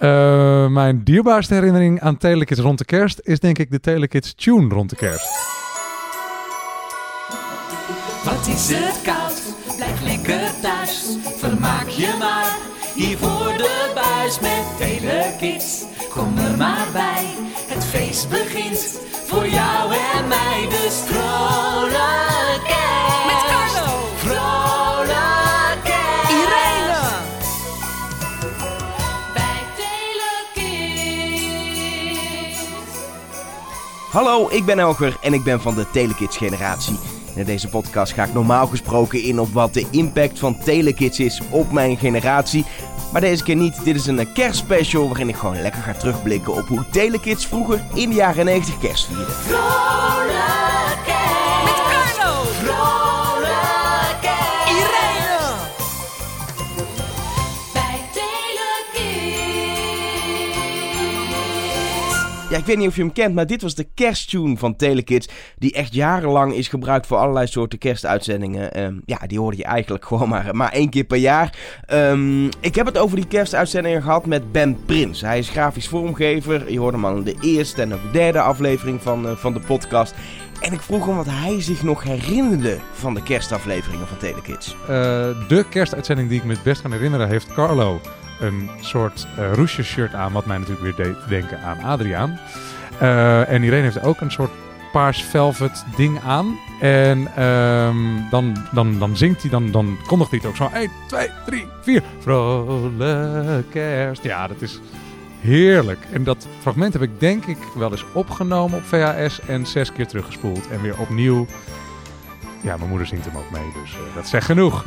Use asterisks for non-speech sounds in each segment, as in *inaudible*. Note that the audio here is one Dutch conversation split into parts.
Uh, mijn dierbaarste herinnering aan Telekids rond de kerst is denk ik de Telekids tune rond de kerst. Wat is het koud? Blijf lekker thuis. Vermaak je maar hier voor de buis met Telekids. Kom er maar bij, het feest begint voor jou en mij. Dus vrolijk Hallo, ik ben Elger en ik ben van de Telekids generatie. In deze podcast ga ik normaal gesproken in op wat de impact van Telekids is op mijn generatie. Maar deze keer niet. Dit is een kerstspecial waarin ik gewoon lekker ga terugblikken op hoe Telekids vroeger in de jaren 90 kerst vierden. Ja, ik weet niet of je hem kent, maar dit was de kersttune van Telekids. Die echt jarenlang is gebruikt voor allerlei soorten kerstuitzendingen. Um, ja, die hoorde je eigenlijk *laughs* gewoon maar, maar één keer per jaar. Um, ik heb het over die kerstuitzendingen gehad met Ben Prins. Hij is grafisch vormgever. Je hoorde hem al in de eerste en ook derde aflevering van, uh, van de podcast. En ik vroeg hem wat hij zich nog herinnerde van de kerstafleveringen van Telekids. Uh, de kerstuitzending die ik me het best kan herinneren heeft Carlo een soort uh, roesje shirt aan, wat mij natuurlijk weer deed denken aan Adriaan. Uh, en Irene heeft ook een soort paars velvet ding aan. En um, dan, dan, dan zingt hij, dan, dan kondigt hij het ook zo. 1, 2, 3, 4. Vrolijk kerst. Ja, dat is heerlijk. En dat fragment heb ik denk ik wel eens opgenomen op VHS en zes keer teruggespoeld. En weer opnieuw ja, mijn moeder zingt hem ook mee, dus uh, dat zegt genoeg.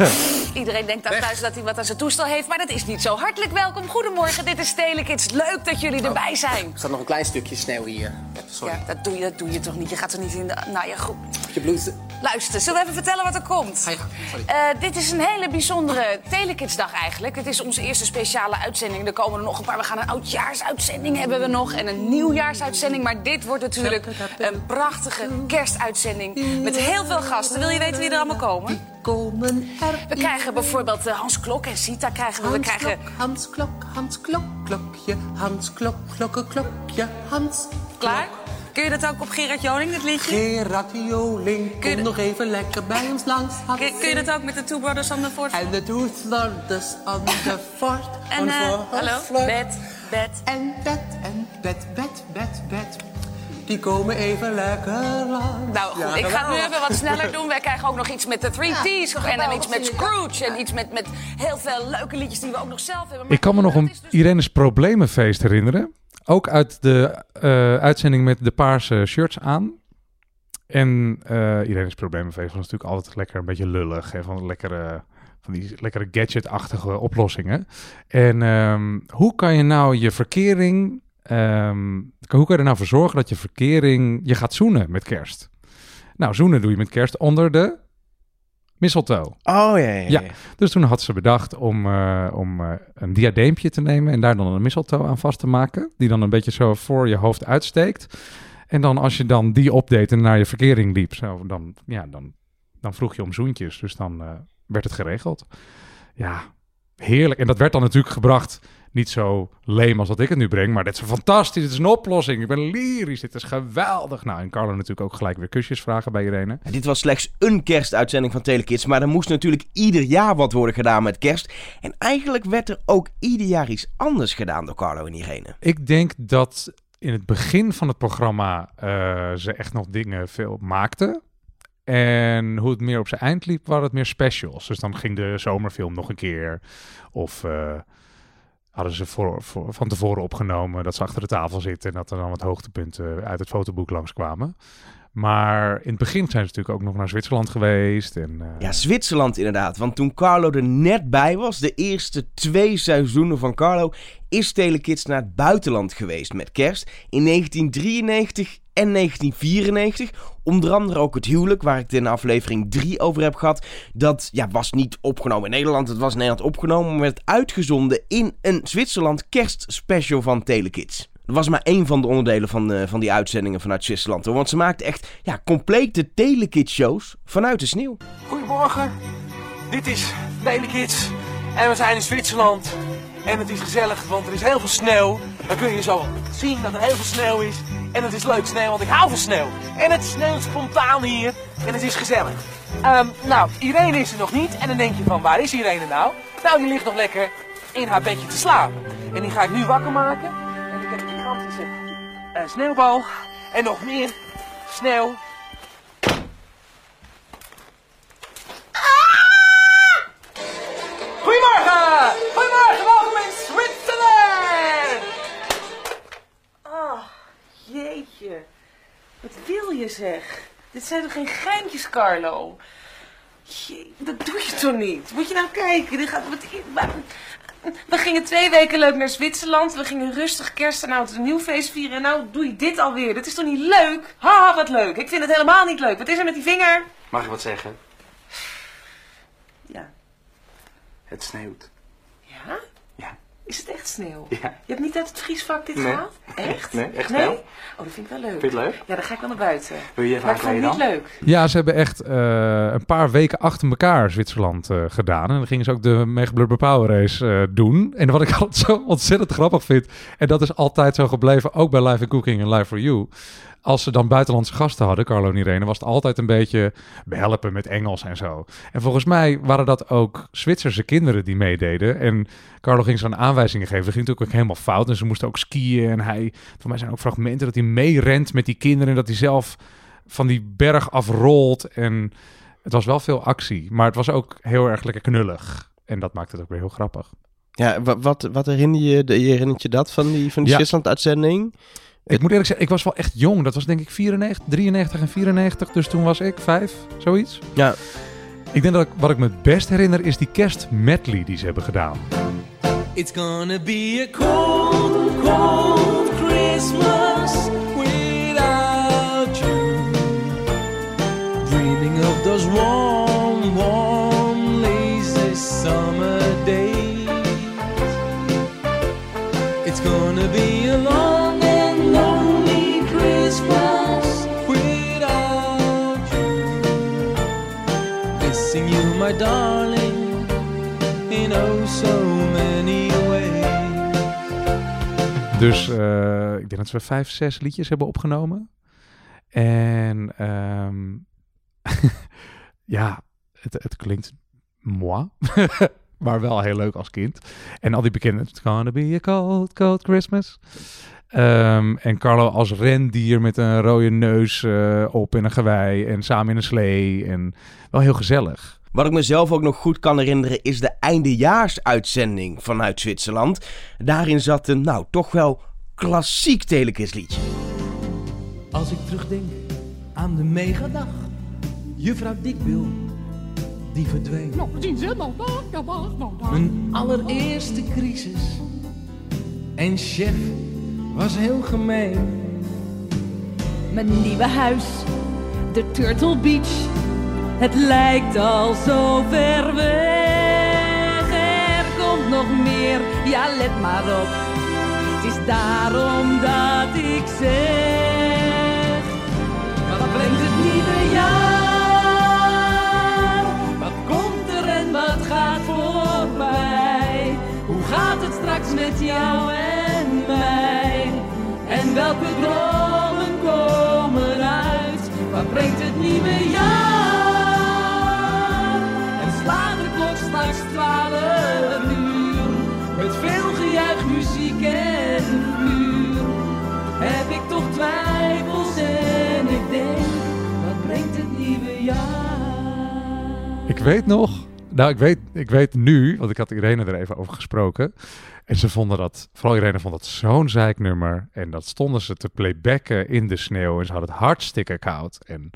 *laughs* Iedereen denkt daar thuis dat hij wat aan zijn toestel heeft, maar dat is niet zo. Hartelijk welkom, goedemorgen, dit is Telekids. Leuk dat jullie oh, erbij zijn. Er staat nog een klein stukje sneeuw hier. Sorry. Ja, dat doe, je, dat doe je toch niet? Je gaat er niet in de... Nou ja, goed. Je bloed... Luister, zullen we even vertellen wat er komt? Ah, uh, dit is een hele bijzondere Telekidsdag eigenlijk. Het is onze eerste speciale uitzending. Er komen er nog een paar. We gaan een oudjaarsuitzending hebben we nog en een nieuwjaarsuitzending. Maar dit wordt natuurlijk een prachtige kerstuitzending met heel veel gasten. Wil je weten wie er allemaal komen? komen er we krijgen bijvoorbeeld uh, Hans Klok en Sita krijgen we. we krijgen... Hans Klok, Hans Klok, klokje, Hans Klok, klokken, klokje, Hans Klaar? Kun je dat ook op Gerard Joling, dit liedje? Gerard Joling, kom nog even lekker bij ons langs. Kun, kun, je dat ook met de Two Brothers on the Fort? En de Two Brothers on the Fort. *laughs* en uh, hallo, bed, bed. En bed, en bed, bed, bed, bed. Die komen even lekker lang. Nou goed, ik ga nu even wat sneller doen. Wij krijgen ook nog iets met de 3T's. en dan iets met Scrooge. En iets met, met heel veel leuke liedjes die we ook nog zelf hebben. ik kan me nog een dus... Irene's Problemenfeest herinneren. Ook uit de uh, uitzending met de paarse shirts aan. En uh, Irene's Problemenfeest was natuurlijk altijd lekker een beetje lullig. Hè, van lekkere van die lekkere gadget-achtige oplossingen. En um, hoe kan je nou je verkering Um, hoe kan je er nou voor zorgen dat je verkering... Je gaat zoenen met kerst. Nou, zoenen doe je met kerst onder de mistletoe. Oh, ja, ja, ja. ja. Dus toen had ze bedacht om, uh, om uh, een diadeempje te nemen... en daar dan een mistletoe aan vast te maken... die dan een beetje zo voor je hoofd uitsteekt. En dan als je dan die opdeed en naar je verkering liep... Zo, dan, ja, dan, dan vroeg je om zoentjes. Dus dan uh, werd het geregeld. Ja, heerlijk. En dat werd dan natuurlijk gebracht niet zo leem als dat ik het nu breng. Maar dit is fantastisch. Dit is een oplossing. Ik ben lyrisch. Dit is geweldig. Nou, en Carlo natuurlijk ook gelijk weer kusjes vragen bij Irene. dit was slechts een kerstuitzending van Telekids. Maar er moest natuurlijk ieder jaar wat worden gedaan met kerst. En eigenlijk werd er ook ieder jaar iets anders gedaan door Carlo en Irene. Ik denk dat in het begin van het programma uh, ze echt nog dingen veel maakten. En hoe het meer op zijn eind liep, waren het meer specials. Dus dan ging de zomerfilm nog een keer. Of... Uh, hadden ze voor, van tevoren opgenomen dat ze achter de tafel zitten en dat er dan wat hoogtepunten uit het fotoboek langskwamen. Maar in het begin zijn ze natuurlijk ook nog naar Zwitserland geweest. En, uh... Ja, Zwitserland inderdaad. Want toen Carlo er net bij was, de eerste twee seizoenen van Carlo, is Telekids naar het buitenland geweest met kerst. In 1993 en 1994. Onder andere ook het huwelijk, waar ik het in aflevering 3 over heb gehad. Dat ja, was niet opgenomen in Nederland. Het was in Nederland opgenomen, maar werd uitgezonden in een Zwitserland kerstspecial van Telekids. Was maar één van de onderdelen van, uh, van die uitzendingen vanuit Zwitserland. Want ze maakte echt ja, complete Telekids-shows vanuit de sneeuw. Goedemorgen, dit is Telekids en we zijn in Zwitserland. En het is gezellig, want er is heel veel sneeuw. Dan kun je zo zien dat er heel veel sneeuw is. En het is leuk sneeuw, want ik hou van sneeuw. En het sneeuwt spontaan hier. En het is gezellig. Ehm, nou, Irene is er nog niet. En dan denk je van, waar is Irene nou? Nou, die ligt nog lekker in haar bedje te slapen. En die ga ik nu wakker maken. Gigantische uh, sneeuwbal. En nog meer sneeuw. Goedemorgen! Goedemorgen, welkom in Zwitserland! Oh, jeetje. Wat wil je zeg? Dit zijn toch geen geintjes, Carlo? Dat doe je toch niet? Moet je nou kijken? Dit gaat, wat, we gingen twee weken leuk naar Zwitserland. We gingen rustig kerst en oud en nieuw feest vieren. En nou doe je dit alweer. Dat is toch niet leuk? Ha, wat leuk. Ik vind het helemaal niet leuk. Wat is er met die vinger? Mag ik wat zeggen? Ja. Het sneeuwt. Ja? Ja. Is het echt sneeuw? Ja. Je hebt niet uit het vriesvak dit Nee. gehaald? Echt? Nee, echt nee? wel. Oh, dat vind ik wel leuk. Vind je het leuk? Ja, dan ga ik wel naar buiten. Wil je je even Maar ik vond het niet leuk. Ja, ze hebben echt eh, een paar weken achter elkaar Zwitserland eh, gedaan. En dan gingen ze ook de Mega Blubber Power Race eh, doen. En wat ik *laughs* altijd zo ontzettend grappig vind, en dat is altijd zo gebleven, ook bij Live in Cooking en Live for You. Als ze dan buitenlandse gasten hadden, Carlo en Irene, was het altijd een beetje behelpen met Engels en zo. En volgens mij waren dat ook Zwitserse kinderen die meededen. En Carlo ging ze aanwijzingen geven. Dat ging natuurlijk ook helemaal fout. En ze moesten ook skiën. En hij, voor mij zijn ook fragmenten dat hij meerent met die kinderen. En dat hij zelf van die berg afrolt. En het was wel veel actie. Maar het was ook heel erg lekker knullig. En dat maakt het ook weer heel grappig. Ja, wa- wat, wat herinner je, de- je herinnert je dat van die, van die Ja. Zwitserland-uitzending? Ik moet eerlijk zeggen, ik was wel echt jong. Dat was denk ik 94, 93 en 94. Dus toen was ik vijf, zoiets. Ja. Ik denk dat ik, wat ik me het best herinner is die kerstmedley die ze hebben gedaan. It's gonna be a cold, cold Christmas without you. Dreaming of those warm, warm, lazy summer days. It's gonna be Dus eh, ik denk dat we vijf, zes liedjes hebben opgenomen. En ehm, *laughs* ja, het, het klinkt moi. *laughs* maar wel heel leuk als kind. En al die bekende... It's gonna be a cold, cold Christmas. Ehm, en Carlo als rendier met een rode neus eh, op en een gewei. En samen in een slee. En wel heel gezellig. Wat ik mezelf ook nog goed kan herinneren is de eindejaarsuitzending vanuit Zwitserland. Daarin zat een, nou, toch wel klassiek telekisliedje. Als ik terugdenk aan de megadag, juffrouw Dikbil, die verdween. Mijn allereerste crisis. En chef was heel gemeen. Mijn nieuwe huis, de Turtle Beach. Het lijkt al zo ver weg. Er komt nog meer, ja let maar op. Het is daarom dat ik zeg. Wat brengt het nieuwe jaar? Wat komt er en wat gaat voorbij? Hoe gaat het straks met jou en mij? En welke dromen komen uit? Wat brengt het nieuwe jaar? Ik weet nog... Nou, ik weet, ik weet nu, want ik had Irene er even over gesproken. En ze vonden dat, vooral Irene vond dat zo'n zeiknummer. En dat stonden ze te playbacken in de sneeuw. En ze hadden het hartstikke koud. En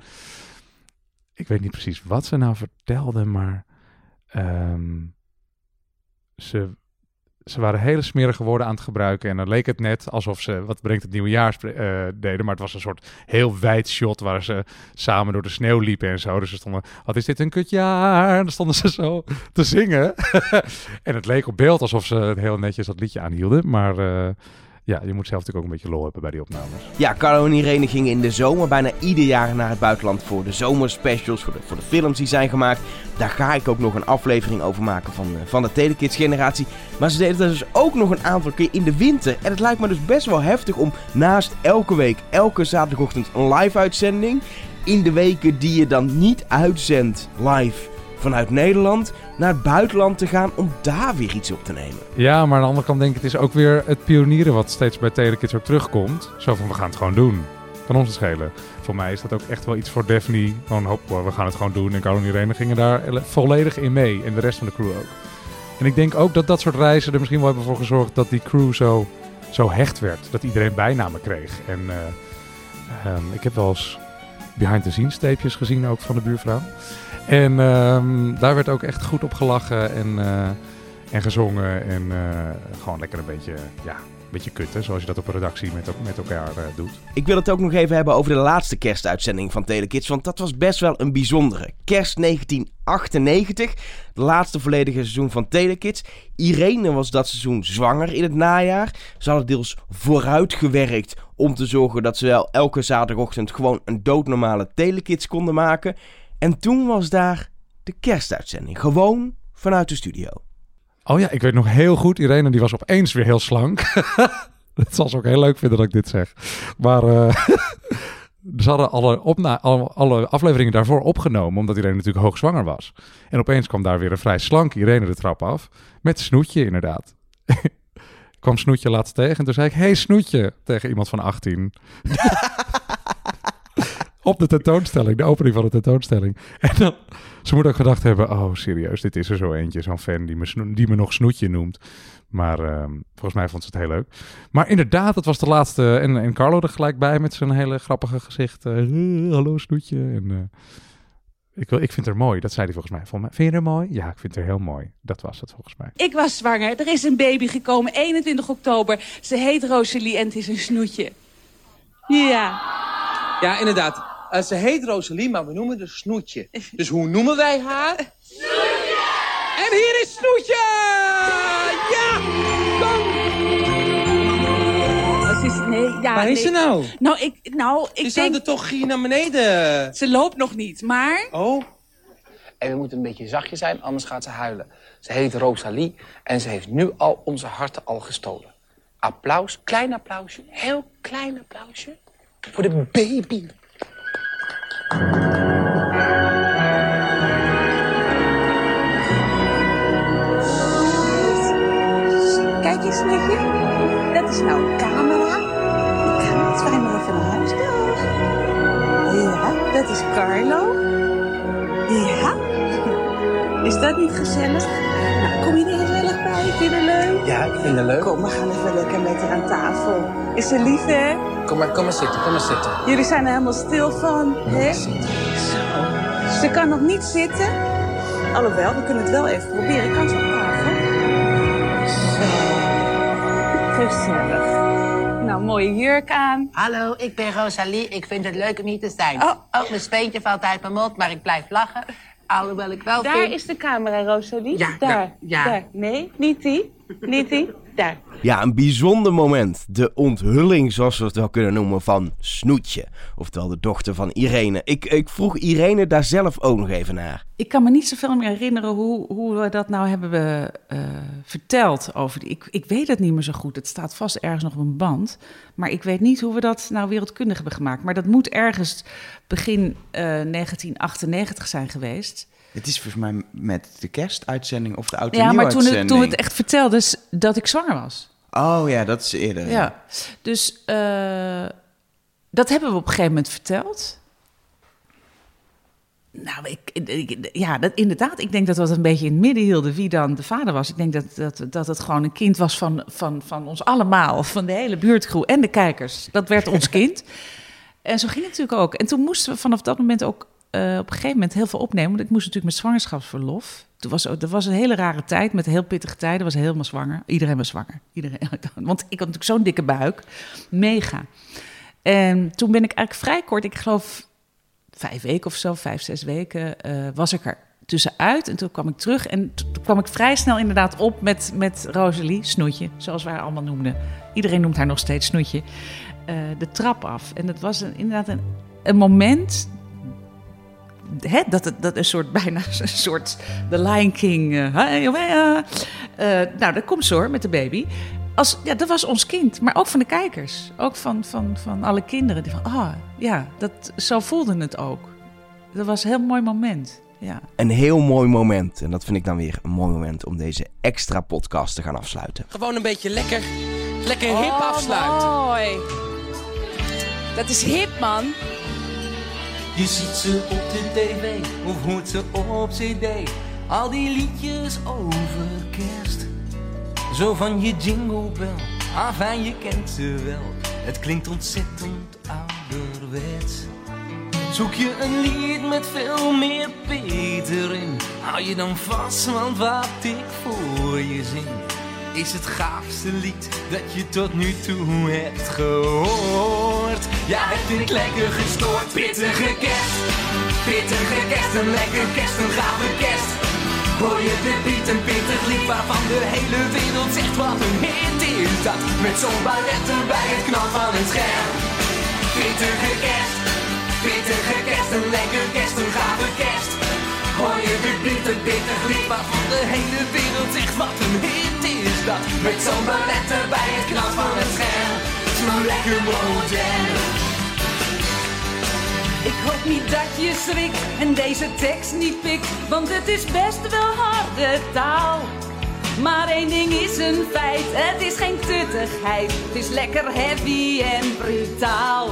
ik weet niet precies wat ze nou vertelden, maar ehm, ze, ze waren hele smerige woorden aan het gebruiken. En dan leek het net alsof ze, wat brengt het nieuwe jaar, spre- eh, deden. Maar het was een soort heel wijd shot waar ze samen door de sneeuw liepen en zo. Dus ze stonden, wat is dit een kutjaar? En dan stonden ze zo te zingen. *laughs* en het leek op beeld alsof ze heel netjes dat liedje aanhielden. Maar eh, ja, je moet zelf natuurlijk ook een beetje lol hebben bij die opnames. Ja, Carlo en Irene gingen in de zomer bijna ieder jaar naar het buitenland voor de zomerspecials, voor de, voor de films die zijn gemaakt. Daar ga ik ook nog een aflevering over maken van, eh, van de Telekids generatie. Maar ze deden dat dus ook nog een aantal keer in de winter. En het lijkt me dus best wel heftig om naast elke week, elke zaterdagochtend een live uitzending... in de weken die je dan niet uitzendt live vanuit Nederland naar het buitenland te gaan om daar weer iets op te nemen. Ja, maar aan de andere kant denk ik, het is ook weer het pionieren wat steeds bij Telekids ook terugkomt. Zo van, we gaan het gewoon doen. Kan ons het schelen. Voor mij is dat ook echt wel iets voor Daphne. Gewoon, hoop, we gaan het gewoon doen. En Carlo en Irene gingen daar volledig in mee. En de rest van de crew ook. En ik denk ook dat dat soort reizen er misschien wel hebben voor gezorgd dat die crew zo, zo hecht werd. Dat iedereen bijnamen kreeg. En uh, um, ik heb wel eens behind-the-scenes tapejes gezien ook van de buurvrouw. En um, daar werd ook echt goed op gelachen en, uh, en gezongen. En uh, gewoon lekker een beetje, ja, een beetje kutten, zoals je dat op een redactie met, met elkaar uh, doet. Ik wil het ook nog even hebben over de laatste kerstuitzending van Telekids, want dat was best wel een bijzondere. Kerst 1998, de laatste volledige seizoen van Telekids. Irene was dat seizoen zwanger in het najaar. Ze hadden deels vooruitgewerkt om te zorgen dat ze wel elke zaterdagochtend gewoon een doodnormale Telekids konden maken. En toen was daar de kerstuitzending. Gewoon vanuit de studio. Oh ja, ik weet nog heel goed. Irene die was opeens weer heel slank. *laughs* dat zal ze ook heel leuk vinden dat ik dit zeg. Maar uh, *laughs* ze hadden alle, alle, afleveringen daarvoor opgenomen. Omdat Irene natuurlijk hoogzwanger was. En opeens kwam daar weer een vrij slank Irene de trap af. Met Snoetje inderdaad. *laughs* kwam Snoetje laatst tegen. En toen zei ik, hey Snoetje. Tegen iemand van 18 op de tentoonstelling, de opening van de tentoonstelling. *laughs* En dan, ze moet ook gedacht hebben, oh serieus, dit is er zo eentje, zo'n fan die me, die me nog Snoetje noemt. Maar um, volgens mij vond ze het heel leuk. Maar inderdaad, het was de laatste. En, en Carlo er gelijk bij met zijn hele grappige gezicht. Uh, hallo Snoetje. En, uh, ik, ik vind haar mooi, dat zei hij volgens mij. Volgens mij. Vind je haar mooi? Ja, ik vind haar heel mooi. Dat was het volgens mij. Ik was zwanger. Er is een baby gekomen, 21 oktober. Ze heet Rosalie en het is een snoetje. Ja. Ja, inderdaad. Uh, ze heet Rosalie, maar we noemen haar Snoetje. Dus hoe noemen wij haar? Snoetje! En hier is Snoetje! Ja! Kom! Is, nee, ja, Waar is nee. ze nou? Nou, ik, nou, ik Ze denk... zouden toch hier naar beneden? Ze loopt nog niet, maar... Oh. En we moeten een beetje zachtjes zijn, anders gaat ze huilen. Ze heet Rosalie en ze heeft nu al onze harten al gestolen. Applaus, klein applausje, heel klein applausje voor de baby. Kijk eens, liefje. Dat is nou een camera. Ik ga wij maar even naar huis. Dag. Ja, dat is Carlo. Ja. Is dat niet gezellig? Nou, kom je er gezellig bij? Vind je het leuk? Ja, ik vind het leuk. Kom, we gaan even lekker met haar aan tafel. Is ze lief, hè? Kom maar, kom maar zitten, kom maar zitten. Jullie zijn er helemaal stil van, hè? Zo. Ze kan nog niet zitten. Alhoewel, we kunnen het wel even proberen. Ik kan ze op tafel. Zo. Gezellig. Nou, mooie jurk aan. Hallo, ik ben Rosalie. Ik vind het leuk om hier te zijn. Oh. Oh, mijn speentje valt uit mijn mond, maar ik blijf lachen. Alhoewel ik wel Daar vind... is de camera, Rosalie. Ja, daar. daar, ja. Daar. Nee, niet die. Niet die. Daar. Ja, een bijzonder moment. De onthulling, zoals we het wel kunnen noemen, van Snoetje. Oftewel de dochter van Irene. Ik, ik vroeg Irene daar zelf ook nog even naar. Ik kan me niet zoveel meer herinneren hoe, hoe we dat nou hebben uh, verteld. Over die, ik, ik weet het niet meer zo goed. Het staat vast ergens nog op een band. Maar ik weet niet hoe we dat nou wereldkundig hebben gemaakt. Maar dat moet ergens begin uh, 1998 zijn geweest. Het is volgens mij met de kerstuitzending of de oud en Ja, maar toen, het, toen het echt vertelde dat ik zwanger was. Oh ja, dat is eerder. Ja, ja. dus uh, dat hebben we op een gegeven moment verteld. Nou, ik, ik, ja, dat, inderdaad. Ik denk dat we het een beetje in het midden hielden wie dan de vader was. Ik denk dat, dat, dat het gewoon een kind was van, van, van ons allemaal, van de hele buurtgroep en de kijkers. Dat werd ons *laughs* kind. En zo ging het natuurlijk ook. En toen moesten we vanaf dat moment ook uh, op een gegeven moment heel veel opnemen. Want ik moest natuurlijk met zwangerschapsverlof. Toen was, er was een hele rare tijd, met heel pittige tijden. was helemaal zwanger. Iedereen was zwanger. Iedereen, *laughs* want ik had natuurlijk zo'n dikke buik. Mega. En toen ben ik eigenlijk vrij kort, ik geloof vijf weken of zo, vijf, zes weken, uh, was ik er. tussenuit. En toen kwam ik terug en toen kwam ik vrij snel inderdaad op met, met Rosalie, Snoetje, zoals wij haar allemaal noemden. Iedereen noemt haar nog steeds Snoetje. eh, de trap af. En dat was inderdaad een, een moment hè, dat het dat een soort *laughs* bijna een soort The Lion King. eh, oh, ah. Eh, nou, dat komt zo hoor met de baby. Als, ja, dat was ons kind, maar ook van de kijkers. Ook van, van, van alle kinderen. Die van, ah, ja, dat, zo voelden het ook. Dat was een heel mooi moment. Ja. Een heel mooi moment. En dat vind ik dan weer een mooi moment om deze extra podcast te gaan afsluiten. Gewoon een beetje lekker, lekker hip afsluiten. Mooi. Dat is hip, man. Je ziet ze op de tv of hoort ze op cd. Al die liedjes over kerst. Zo van je jingle bell, afijn je kent ze wel. Het klinkt ontzettend ouderwets. Zoek je een lied met veel meer Peter in. Hou je dan vast, want wat ik voor je zing is het gaafste lied dat je tot nu toe hebt gehoord. Ja, het klinkt lekker gestoord, pittige kerst. Pittige kerst, een lekker kerst, een gave kerst. Hoor je de beat, een pittig lied waarvan de hele wereld zegt wat een hit is dat. Met zo'n balletten bij het knal van het scherm. Pittige kerst, pittige kerst, een lekker kerst, een gave kerst. Hoor je de beat, een pittig lied waarvan de hele wereld zegt wat een hit is dat. Met zo'n balletten bij het knal van het scherm. Zo lekker modern. Ik hoop niet dat je schrikt en deze tekst niet pikt, want het is best wel harde taal. Maar één ding is een feit, het is geen tuttigheid, het is lekker heavy en brutaal.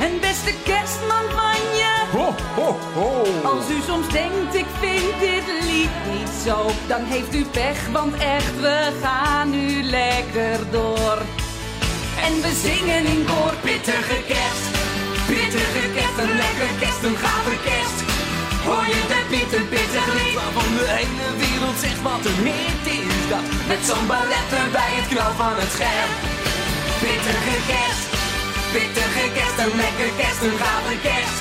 En beste kerstman van je, Ho, ho, ho. als u soms denkt ik vind dit lied niet zo, dan heeft u pech, want echt we gaan nu lekker door. En we zingen in koor Pittige kerst, pittige kerst, een lekker kerst, een gave kerst. Hoor je de een pittig lied waarvan de hele wereld zegt wat een hit is dat. Met zo'n balletten bij het knal van het scherm. Pittige kerst, pittige kerst, een lekker kerst, een gave kerst.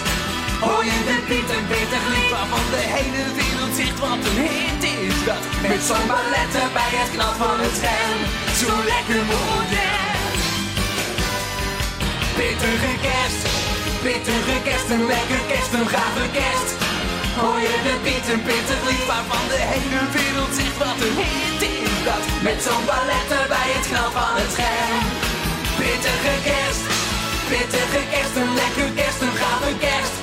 Hoor je de beat, een pittig lied waarvan de hele wereld zegt wat een hit is dat. Met zo'n balletten bij het knal van het scherm. Zo lekker modern. Pittige kerst, pittige kerst, een lekker kerst, een gave kerst. Hoor je de beat, een pittig lied waarvan de hele wereld zegt wat een hit is dat. Met zo'n balletten bij het knal van het scherm. Pittige kerst, pittige kerst, een lekker kerst, een gave kerst.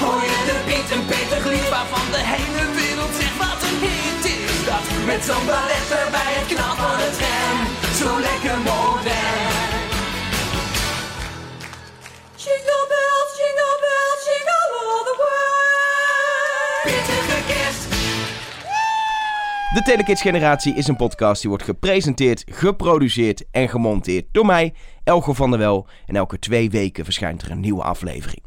Hoor je de beat, een pittig lied waarvan de hele wereld zegt wat een hit is dat. Met zo'n balletten bij het knal van het scherm. Zo lekker modern. De Telekids Generatie is een podcast die wordt gepresenteerd, geproduceerd en gemonteerd door mij, Elge van der Wel. En elke twee weken verschijnt er een nieuwe aflevering.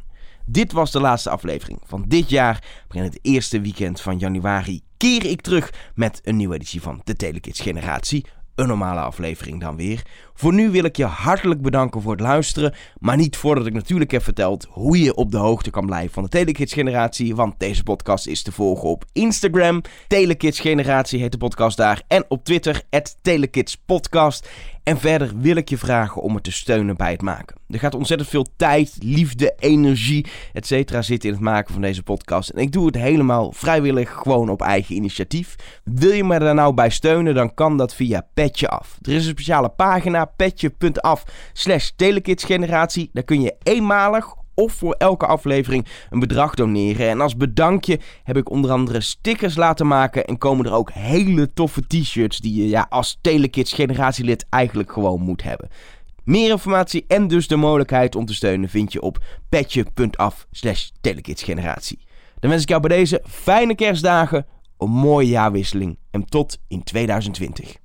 Dit was de laatste aflevering van dit jaar. Maar in het eerste weekend van januari keer ik terug met een nieuwe editie van de Telekids Generatie. Een normale aflevering dan weer. Voor nu wil ik je hartelijk bedanken voor het luisteren. Maar niet voordat ik natuurlijk heb verteld hoe je op de hoogte kan blijven van de Telekids Generatie. Want deze podcast is te volgen op Instagram. Telekids Generatie heet de podcast daar. En op Twitter, Telekids Podcast. En verder wil ik je vragen om me te steunen bij het maken. Er gaat ontzettend veel tijd, liefde, energie, etc. zitten in het maken van deze podcast. En ik doe het helemaal vrijwillig, gewoon op eigen initiatief. Wil je me daar nou bij steunen, dan kan dat via Petje Af. Er is een speciale pagina, petje.af slash telekidsgeneratie. Daar kun je eenmalig of voor elke aflevering een bedrag doneren. En als bedankje heb ik onder andere stickers laten maken en komen er ook hele toffe t-shirts die je ja, als Telekids generatielid eigenlijk gewoon moet hebben. Meer informatie en dus de mogelijkheid om te steunen vind je op petje.af slash telekidsgeneratie. Dan wens ik jou bij deze fijne kerstdagen, een mooie jaarwisseling en tot in 2020.